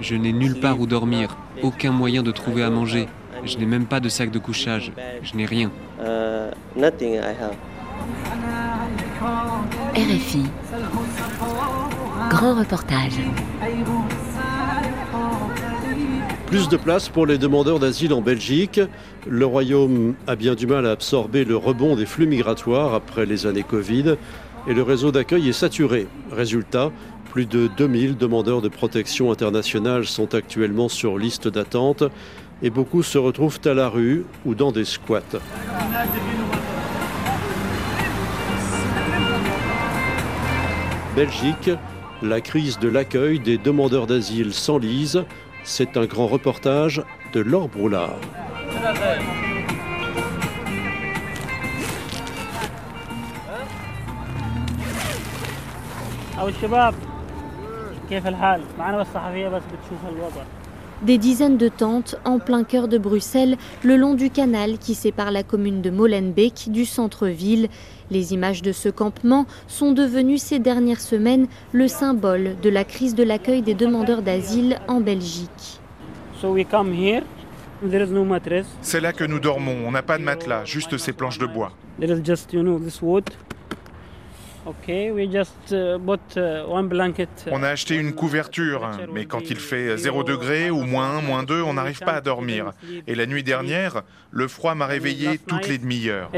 Je n'ai nulle part où dormir, aucun moyen de trouver à manger. Je n'ai même pas de sac de couchage. Je n'ai rien. RFI. Grand reportage. Plus de place pour les demandeurs d'asile en Belgique. Le Royaume a bien du mal à absorber le rebond des flux migratoires après les années Covid et le réseau d'accueil est saturé. Résultat, plus de 2000 demandeurs de protection internationale sont actuellement sur liste d'attente et beaucoup se retrouvent à la rue ou dans des squats. Belgique, la crise de l'accueil des demandeurs d'asile s'enlise. C'est un grand reportage de Laure Broulard. Des dizaines de tentes en plein cœur de Bruxelles, le long du canal qui sépare la commune de Molenbeek du centre-ville. Les images de ce campement sont devenues ces dernières semaines le symbole de la crise de l'accueil des demandeurs d'asile en Belgique. C'est là que nous dormons, on n'a pas de matelas, juste ces planches de bois. Uh, uh, on a acheté une couverture, mais quand il fait 0 degré ou moins 1, moins 2, on n'arrive pas à dormir. Et la nuit dernière, le froid m'a réveillé toutes les demi-heures.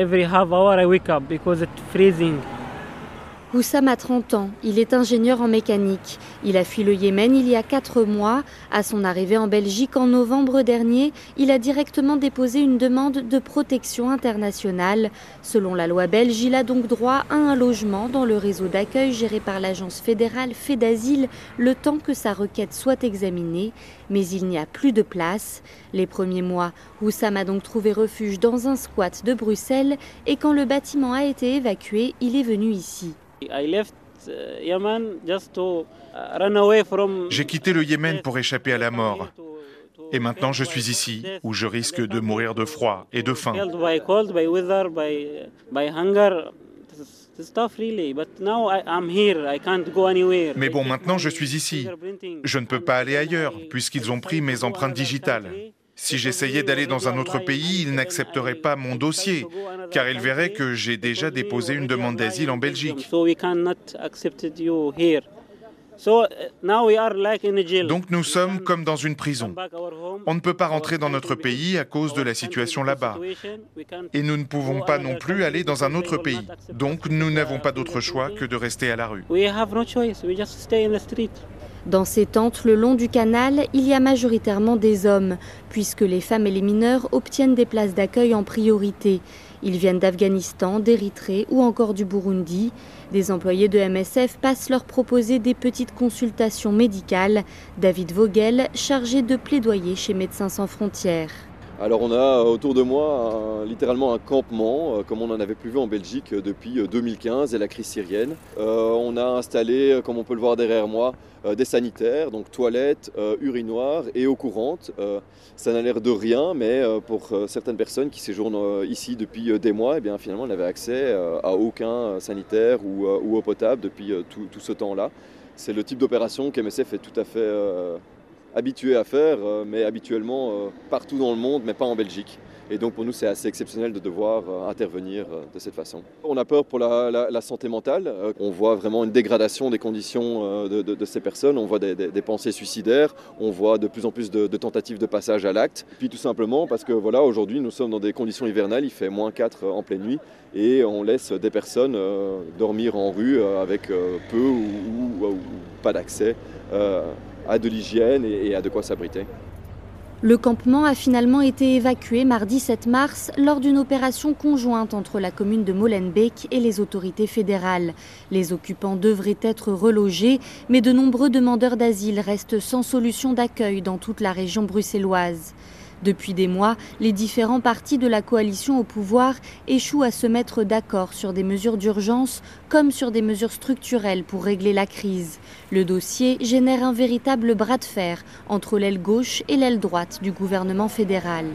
Houssam a 30 ans, il est ingénieur en mécanique. Il a fui le Yémen il y a 4 mois. À son arrivée en Belgique en novembre dernier, il a directement déposé une demande de protection internationale. Selon la loi belge, il a donc droit à un logement dans le réseau d'accueil géré par l'agence fédérale Fédasile le temps que sa requête soit examinée. Mais il n'y a plus de place. Les premiers mois, Houssam a donc trouvé refuge dans un squat de Bruxelles et quand le bâtiment a été évacué, il est venu ici. Uh, J'ai quitté le Yémen pour échapper à la mort. Et maintenant, je suis ici, où je risque de mourir de froid et de faim. Mais bon, maintenant, je suis ici. Je ne peux pas aller ailleurs, puisqu'ils ont pris mes empreintes digitales. Si j'essayais d'aller dans un autre pays, ils n'accepteraient pas mon dossier, car ils verraient que j'ai déjà déposé une demande d'asile en Belgique. Donc nous sommes comme dans une prison. On ne peut pas rentrer dans notre pays à cause de la situation là-bas. Et nous ne pouvons pas non plus aller dans un autre pays. Donc nous n'avons pas d'autre choix que de rester à la rue. Dans ces tentes le long du canal, il y a majoritairement des hommes, puisque les femmes et les mineurs obtiennent des places d'accueil en priorité. Ils viennent d'Afghanistan, d'Érythrée ou encore du Burundi. Des employés de MSF passent leur proposer des petites consultations médicales. David Vogel, chargé de plaidoyer chez Médecins sans frontières. Alors on a autour de moi littéralement un campement, euh, comme on n'en avait plus vu en Belgique euh, depuis 2015 euh, et la crise syrienne. on a installé, comme on peut le voir derrière moi, des sanitaires, donc toilettes, urinoirs et eau courante. ça n'a l'air de rien, mais pour certaines personnes qui séjournent ici depuis des mois, eh bien, finalement, elles n'avaient accès à aucun sanitaire ou, eau potable depuis tout, tout ce temps-là. C'est le type d'opération qu'MSF est tout à fait habitué à faire, euh, mais habituellement euh, partout dans le monde, mais pas en Belgique. Et donc pour nous, c'est assez exceptionnel de devoir euh, intervenir de cette façon. On a peur pour la, santé mentale. On voit vraiment une dégradation des conditions de, ces personnes. On voit des, pensées suicidaires. On voit de plus en plus de, tentatives de passage à l'acte. Puis tout simplement parce que voilà, aujourd'hui, nous sommes dans des conditions hivernales. Il fait moins 4 en pleine nuit et on laisse des personnes dormir en rue avec peu ou pas d'accès à de l'hygiène et à de quoi s'abriter. Le campement a finalement été évacué mardi 7 mars lors d'une opération conjointe entre la commune de Molenbeek et les autorités fédérales. Les occupants devraient être relogés, mais de nombreux demandeurs d'asile restent sans solution d'accueil dans toute la région bruxelloise. Depuis des mois, les différents partis de la coalition au pouvoir échouent à se mettre d'accord sur des mesures d'urgence comme sur des mesures structurelles pour régler la crise. Le dossier génère un véritable bras de fer entre l'aile gauche et l'aile droite du gouvernement fédéral.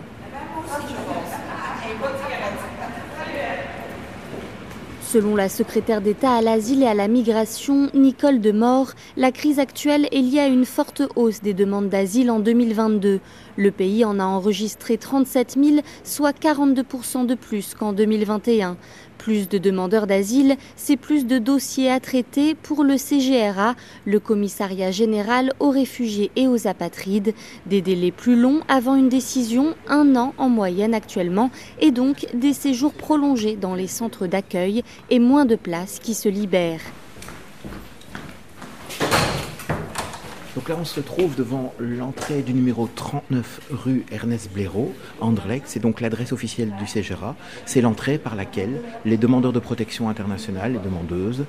Selon la secrétaire d'État à l'asile et à la migration, Nicole Demore, la crise actuelle est liée à une forte hausse des demandes d'asile en 2022. Le pays en a enregistré 37 000, soit 42% de plus qu'en 2021. Plus de demandeurs d'asile, c'est plus de dossiers à traiter pour le CGRA, le Commissariat général aux réfugiés et aux apatrides. Des délais plus longs avant une décision, un an en moyenne actuellement, et donc des séjours prolongés dans les centres d'accueil et moins de places qui se libèrent. Donc là, on se trouve devant l'entrée du numéro 39 rue Ernest Blaireau, Anderlecht. C'est donc l'adresse officielle du CGRA. C'est l'entrée par laquelle les demandeurs de protection internationale, les demandeuses,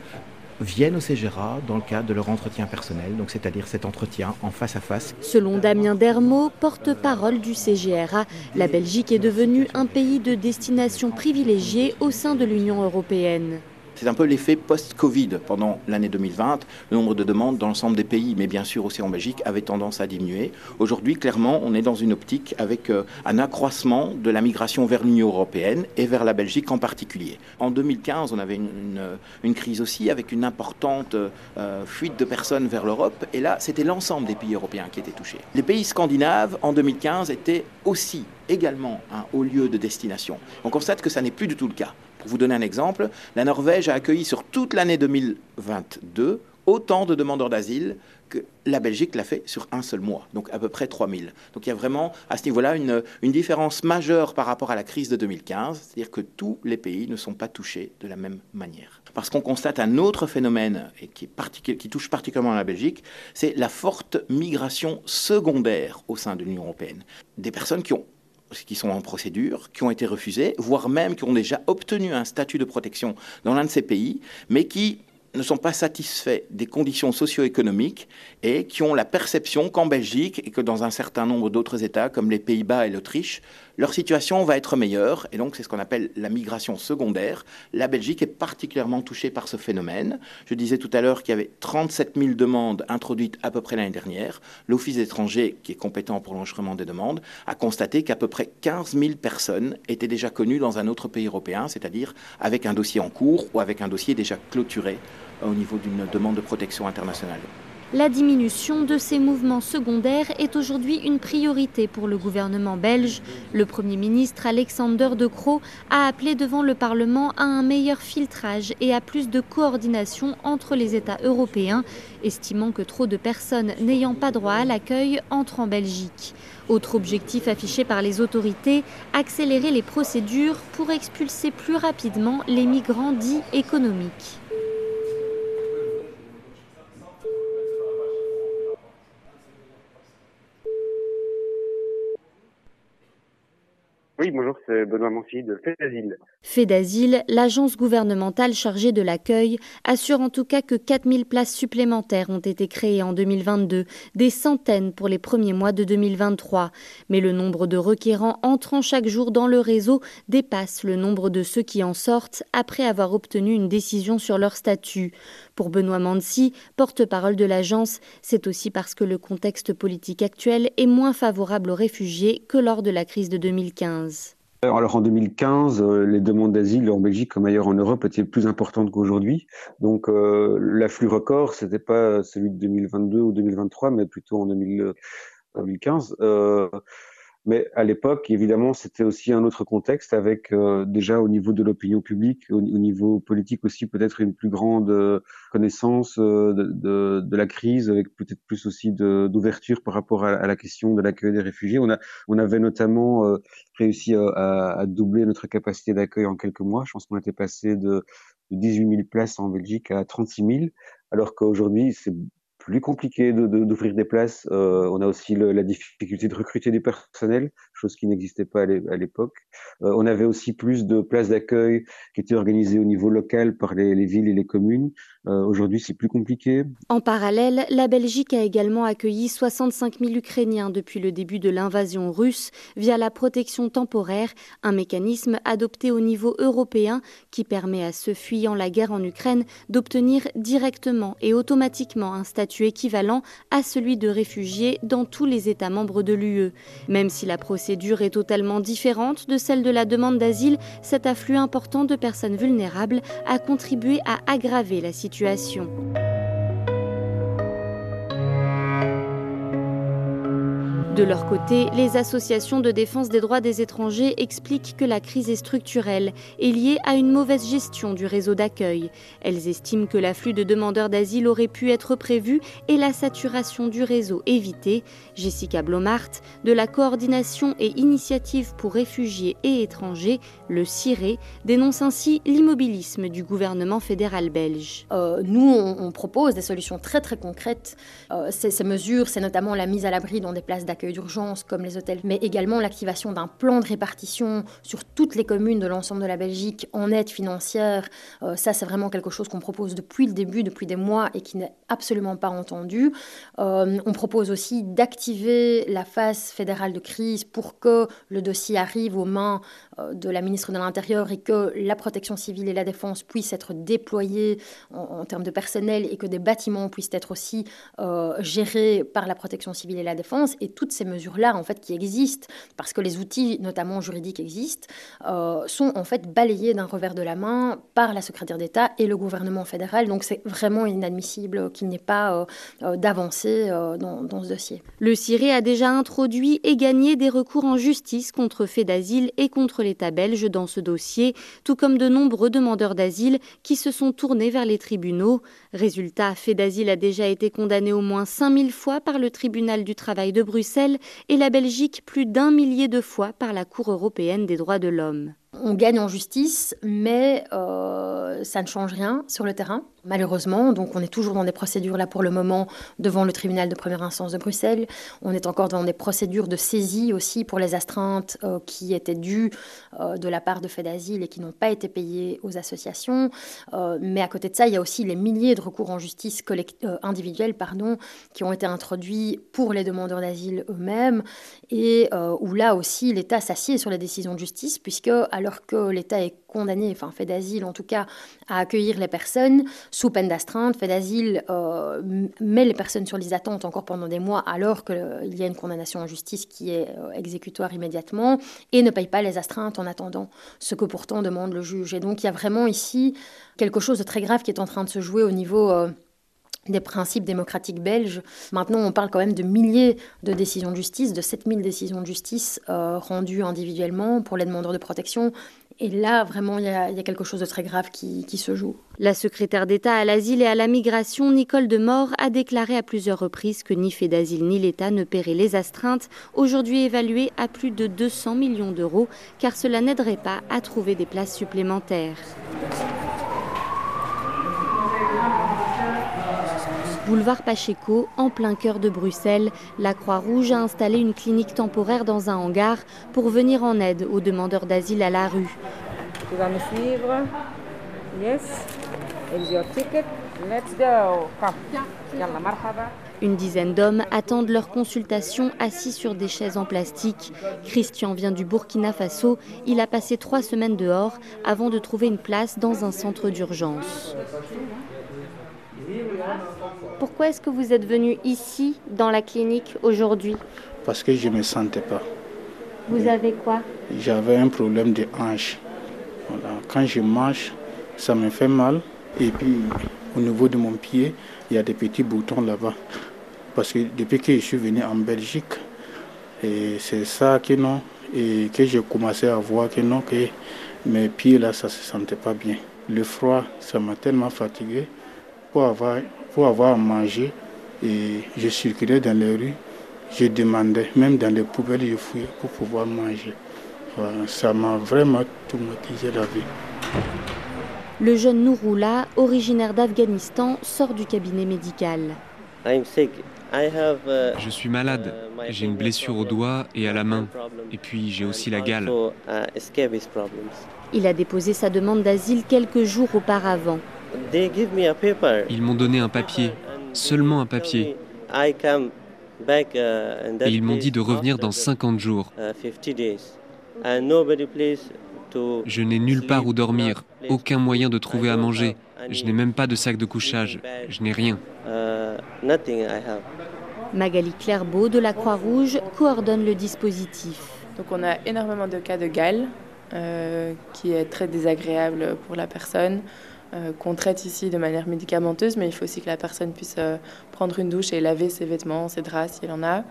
viennent au CGRA dans le cadre de leur entretien personnel, donc c'est-à-dire cet entretien en face à face. Selon Damien Dermot, porte-parole du CGRA, la Belgique est devenue un pays de destination privilégié au sein de l'Union européenne. C'est un peu l'effet post-Covid. Pendant l'année 2020, le nombre de demandes dans l'ensemble des pays, mais bien sûr aussi en Belgique, avait tendance à diminuer. Aujourd'hui, clairement, on est dans une optique avec euh, un accroissement de la migration vers l'Union européenne et vers la Belgique en particulier. En 2015, on avait une, crise aussi avec une importante euh, fuite de personnes vers l'Europe. Et là, c'était l'ensemble des pays européens qui étaient touchés. Les pays scandinaves, en 2015, étaient aussi également un haut lieu de destination. On constate que ça n'est plus du tout le cas. Pour vous donner un exemple, la Norvège a accueilli sur toute l'année 2022 autant de demandeurs d'asile que la Belgique l'a fait sur un seul mois, donc à peu près 3000. Donc il y a vraiment à ce niveau-là une, différence majeure par rapport à la crise de 2015, c'est-à-dire que tous les pays ne sont pas touchés de la même manière. Parce qu'on constate un autre phénomène et qui, qui touche particulièrement la Belgique, c'est la forte migration secondaire au sein de l'Union européenne. Des personnes qui ont qui sont en procédure, qui ont été refusés, voire même qui ont déjà obtenu un statut de protection dans l'un de ces pays, mais qui ne sont pas satisfaits des conditions socio-économiques et qui ont la perception qu'en Belgique et que dans un certain nombre d'autres États comme les Pays-Bas et l'Autriche, leur situation va être meilleure. Et donc c'est ce qu'on appelle la migration secondaire. La Belgique est particulièrement touchée par ce phénomène. Je disais tout à l'heure qu'il y avait 37 000 demandes introduites à peu près l'année dernière. L'Office étranger, qui est compétent pour l'enregistrement des demandes, a constaté qu'à peu près 15 000 personnes étaient déjà connues dans un autre pays européen, c'est-à-dire avec un dossier en cours ou avec un dossier déjà clôturé au niveau d'une demande de protection internationale. La diminution de ces mouvements secondaires est aujourd'hui une priorité pour le gouvernement belge. Le Premier ministre Alexander De Croo a appelé devant le Parlement à un meilleur filtrage et à plus de coordination entre les États européens, estimant que trop de personnes n'ayant pas droit à l'accueil entrent en Belgique. Autre objectif affiché par les autorités, accélérer les procédures pour expulser plus rapidement les migrants dits économiques. Oui, bonjour, c'est Benoît Mancy de FEDASIL. FEDASIL, l'agence gouvernementale chargée de l'accueil, assure en tout cas que 4000 places supplémentaires ont été créées en 2022, des centaines pour les premiers mois de 2023. Mais le nombre de requérants entrant chaque jour dans le réseau dépasse le nombre de ceux qui en sortent après avoir obtenu une décision sur leur statut. Pour Benoît Mancy, porte-parole de l'agence, c'est aussi parce que le contexte politique actuel est moins favorable aux réfugiés que lors de la crise de 2015. Alors en 2015, euh, les demandes d'asile en Belgique comme ailleurs en Europe étaient plus importantes qu'aujourd'hui. Donc euh, l'afflux record, c'était pas celui de 2022 ou 2023, mais plutôt en 2015. Mais à l'époque, évidemment, c'était aussi un autre contexte avec euh, déjà au niveau de l'opinion publique, au, niveau politique aussi peut-être une plus grande euh, connaissance euh, de, de, de, la crise, avec peut-être plus aussi d'ouverture par rapport à, à, la question de l'accueil des réfugiés. On, a, on avait notamment réussi à, à, doubler notre capacité d'accueil en quelques mois. Je pense qu'on était passé de, de 18 000 places en Belgique à 36 000, alors qu'aujourd'hui, c'est plus compliqué d'ouvrir de, des places. Euh, on a aussi le, la difficulté de recruter du personnel, chose qui n'existait pas à l'époque. Euh, on avait aussi plus de places d'accueil qui étaient organisées au niveau local par les, les villes et les communes. Euh, Aujourd'hui, c'est plus compliqué. En parallèle, la Belgique a également accueilli 65 000 Ukrainiens depuis le début de l'invasion russe via la protection temporaire, un mécanisme adopté au niveau européen qui permet à ceux fuyant la guerre en Ukraine d'obtenir directement et automatiquement un statut équivalent à celui de réfugié dans tous les États membres de l'UE. Même si la procédure procédure est totalement différente de celle de la demande d'asile, cet afflux important de personnes vulnérables a contribué à aggraver la situation. De leur côté, les associations de défense des droits des étrangers expliquent que la crise est structurelle et liée à une mauvaise gestion du réseau d'accueil. Elles estiment que l'afflux de demandeurs d'asile aurait pu être prévu et la saturation du réseau évitée. Jessica Blomart, de la coordination et initiative pour réfugiés et étrangers, le CIRE, dénonce ainsi l'immobilisme du gouvernement fédéral belge. Euh, nous, on, propose des solutions très très concrètes. Euh, ces mesures, c'est notamment la mise à l'abri dans des places d'accueil d'urgence comme les hôtels, mais également l'activation d'un plan de répartition sur toutes les communes de l'ensemble de la Belgique en aide financière. Euh, ça, c'est vraiment quelque chose qu'on propose depuis le début, depuis des mois et qui n'est absolument pas entendu. Euh, on propose aussi d'activer la phase fédérale de crise pour que le dossier arrive aux mains de la ministre de l'Intérieur et que la protection civile et la défense puissent être déployés en, termes de personnel et que des bâtiments puissent être aussi gérés par la protection civile et la défense. Et toutes ces mesures-là, en fait, qui existent, parce que les outils, notamment juridiques, existent, euh, sont en fait balayés d'un revers de la main par la secrétaire d'État et le gouvernement fédéral. Donc c'est vraiment inadmissible qu'il n'y ait pas euh, euh, d'avancée dans, ce dossier. Le CIRE a déjà introduit et gagné des recours en justice contre fait d'asile et contre l'État belge dans ce dossier, tout comme de nombreux demandeurs d'asile qui se sont tournés vers les tribunaux. Résultat, fait d'asile a déjà été condamné au moins 5000 fois par le tribunal du travail de Bruxelles et la Belgique plus d'un millier de fois par la Cour européenne des droits de l'homme. On gagne en justice, mais euh, ça ne change rien sur le terrain malheureusement. Donc on est toujours dans des procédures là pour le moment devant le tribunal de première instance de Bruxelles. On est encore dans des procédures de saisie aussi pour les astreintes euh, qui étaient dues euh, de la part de faits d'asile et qui n'ont pas été payées aux associations. Mais à côté de ça, il y a aussi les milliers de recours en justice individuelle pardon, qui ont été introduits pour les demandeurs d'asile eux-mêmes et où là aussi l'État s'assied sur les décisions de justice puisque que l'État est condamné, enfin fait d'asile en tout cas, à accueillir les personnes sous peine d'astreinte. Fait d'asile euh, met les personnes sur les attentes encore pendant des mois alors qu'il y a une condamnation en justice qui est euh, exécutoire immédiatement et ne paye pas les astreintes en attendant ce que pourtant demande le juge. Et donc il y a vraiment ici quelque chose de très grave qui est en train de se jouer au niveau... Euh, des principes démocratiques belges. Maintenant, on parle quand même de milliers de décisions de justice, de 7000 décisions de justice rendues individuellement pour les demandeurs de protection et là, vraiment, il y, a quelque chose de très grave qui, qui se joue. La secrétaire d'État à l'asile et à la migration, Nicole Demort, a déclaré à plusieurs reprises que ni fait d'asile ni l'État ne paieraient les astreintes, aujourd'hui évaluées à plus de 200 millions d'euros, car cela n'aiderait pas à trouver des places supplémentaires. Boulevard Pacheco, en plein cœur de Bruxelles, la Croix-Rouge a installé une clinique temporaire dans un hangar pour venir en aide aux demandeurs d'asile à la rue. Tu vas me suivre Yes. your ticket. Let's go. Une dizaine d'hommes attendent leur consultation assis sur des chaises en plastique. Christian vient du Burkina Faso. Il a passé trois semaines dehors avant de trouver une place dans un centre d'urgence. Pourquoi est-ce que vous êtes venu ici, dans la clinique, aujourd'hui? Parce que je ne me sentais pas. Vous avez quoi? J'avais un problème de hanche. Quand je marche, ça me fait mal. Et puis, au niveau de mon pied, il y a des petits boutons là-bas. Parce que depuis que je suis venu en Belgique, et c'est ça que non, et que j'ai commencé à voir que non, que mes pieds là, ça ne se sentait pas bien. Le froid, ça m'a tellement fatigué pour avoir, pour avoir mangé. Et je circulais dans les rues, je demandais, même dans les poubelles, je fouillais pour pouvoir manger. ça m'a vraiment traumatisé la vie. Le jeune Nouroula, originaire d'Afghanistan, sort du cabinet médical. Uh, je suis malade. Uh, j'ai une blessure au doigt et à la main. Et puis j'ai aussi la gale. Uh, Il a déposé sa demande d'asile quelques jours auparavant. Ils m'ont donné un papier, seulement un papier. Et ils m'ont dit de revenir dans 50 jours. Je n'ai nulle part où dormir, aucun moyen de trouver à manger. Je n'ai même pas de sac de couchage. Je n'ai rien. Magali Clairbeau de la Croix-Rouge coordonne le dispositif. Donc on a énormément de cas de gale, qui est très désagréable pour la personne. Euh, qu'on traite ici de manière médicamenteuse, mais il faut aussi que la personne puisse euh, prendre une douche et laver ses vêtements, ses draps s'il en a.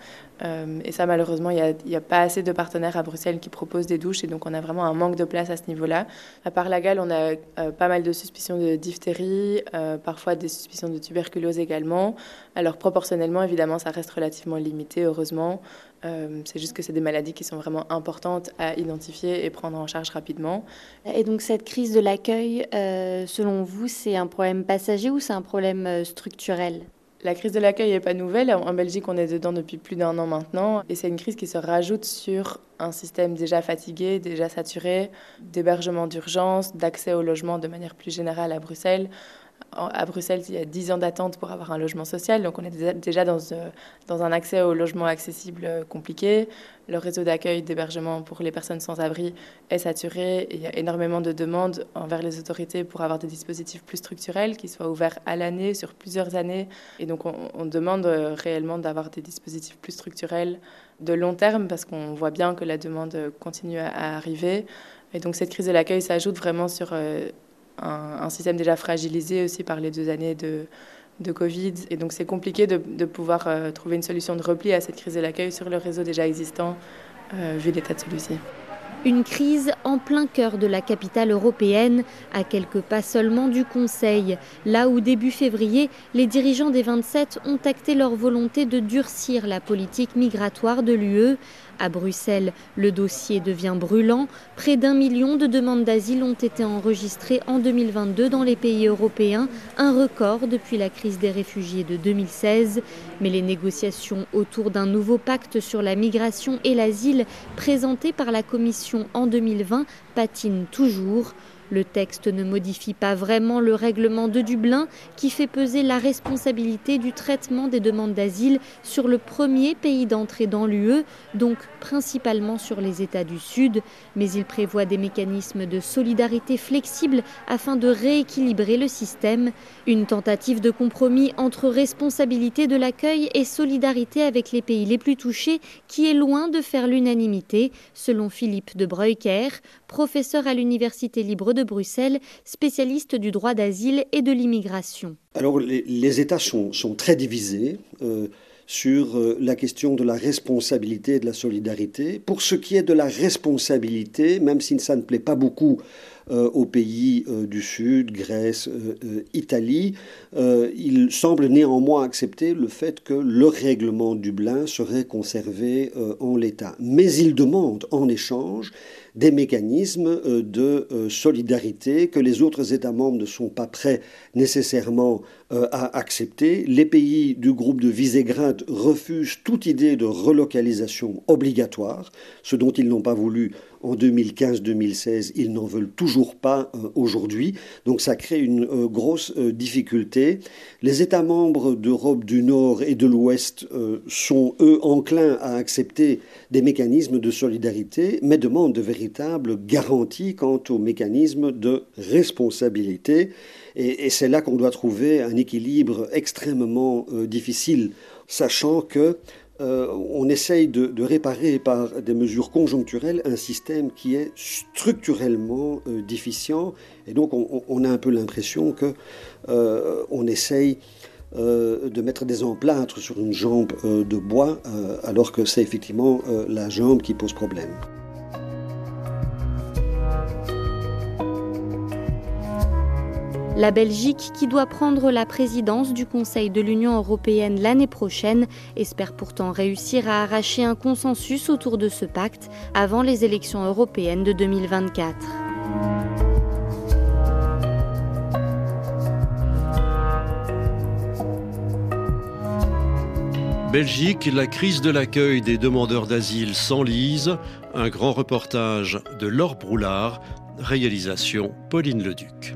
Euh, et ça, malheureusement, il n'y a, pas assez de partenaires à Bruxelles qui proposent des douches et donc on a vraiment un manque de place à ce niveau-là. À part la gale, on a pas mal de suspicions de diphtérie, parfois des suspicions de tuberculose également. Alors proportionnellement, évidemment, ça reste relativement limité, heureusement. Euh, c'est juste que c'est des maladies qui sont vraiment importantes à identifier et prendre en charge rapidement. Et donc cette crise de l'accueil, euh, selon vous, c'est un problème passager ou c'est un problème euh, structurel? La crise de l'accueil n'est pas nouvelle. En Belgique, on est dedans depuis plus d'un an maintenant. Et c'est une crise qui se rajoute sur un système déjà fatigué, déjà saturé, d'hébergement d'urgence, d'accès au logement de manière plus générale à Bruxelles à Bruxelles, il y a 10 ans d'attente pour avoir un logement social. Donc, on est déjà dans, euh, dans un accès au logement accessible euh, compliqué. Le réseau d'accueil d'hébergement pour les personnes sans abri est saturé. Il y a énormément de demandes envers les autorités pour avoir des dispositifs plus structurels qui soient ouverts à l'année, sur plusieurs années. Et donc, on, demande euh, réellement d'avoir des dispositifs plus structurels de long terme parce qu'on voit bien que la demande continue à, arriver. Et donc, cette crise de l'accueil s'ajoute vraiment sur un, système déjà fragilisé aussi par les deux années de, Covid. Et donc c'est compliqué de, de pouvoir euh, trouver une solution de repli à cette crise de l'accueil sur le réseau déjà existant, euh, vu l'état de celui-ci. Une crise en plein cœur de la capitale européenne, à quelques pas seulement du Conseil, là où début février, les dirigeants des 27 ont acté leur volonté de durcir la politique migratoire de l'UE à Bruxelles, le dossier devient brûlant. Près d'un million de demandes d'asile ont été enregistrées en 2022 dans les pays européens, un record depuis la crise des réfugiés de 2016. Mais les négociations autour d'un nouveau pacte sur la migration et l'asile présenté par la Commission en 2020 patinent toujours. Le texte ne modifie pas vraiment le règlement de Dublin qui fait peser la responsabilité du traitement des demandes d'asile sur le premier pays d'entrée dans l'UE, donc principalement sur les États du Sud, mais il prévoit des mécanismes de solidarité flexibles afin de rééquilibrer le système, une tentative de compromis entre responsabilité de l'accueil et solidarité avec les pays les plus touchés qui est loin de faire l'unanimité, selon Philippe de Breuker, professeur à l'Université libre de Bruxelles, spécialiste du droit d'asile et de l'immigration. Alors les, États sont, très divisés. Euh, sur euh, la question de la responsabilité et de la solidarité. Pour ce qui est de la responsabilité, même si ça ne plaît pas beaucoup aux pays du Sud, Grèce, Italie, il semble néanmoins accepter le fait que le règlement Dublin serait conservé en l'état. Mais il demande en échange des mécanismes euh, de euh, solidarité que les autres États membres ne sont pas prêts nécessairement euh, à accepter. Les pays du groupe de Visegrad refusent toute idée de relocalisation obligatoire, ce dont ils n'ont pas voulu en 2015-2016, ils n'en veulent toujours pas aujourd'hui. Donc ça crée une grosse difficulté. Les États membres d'Europe du Nord et de l'Ouest sont, eux, enclins à accepter des mécanismes de solidarité, mais demandent de véritables garantie quant au mécanisme de responsabilité. Et, c'est là qu'on doit trouver un équilibre extrêmement euh, difficile, sachant que euh, on essaye de, réparer par des mesures conjoncturelles un système qui est structurellement euh, déficient. Et donc on, a un peu l'impression que on essaye de mettre des emplâtres sur une jambe de bois, alors que c'est effectivement la jambe qui pose problème. La Belgique, qui doit prendre la présidence du Conseil de l'Union européenne l'année prochaine, espère pourtant réussir à arracher un consensus autour de ce pacte avant les élections européennes de 2024. Belgique, la crise de l'accueil des demandeurs d'asile s'enlise. Un grand reportage de Laure Broulard, réalisation Pauline Leduc.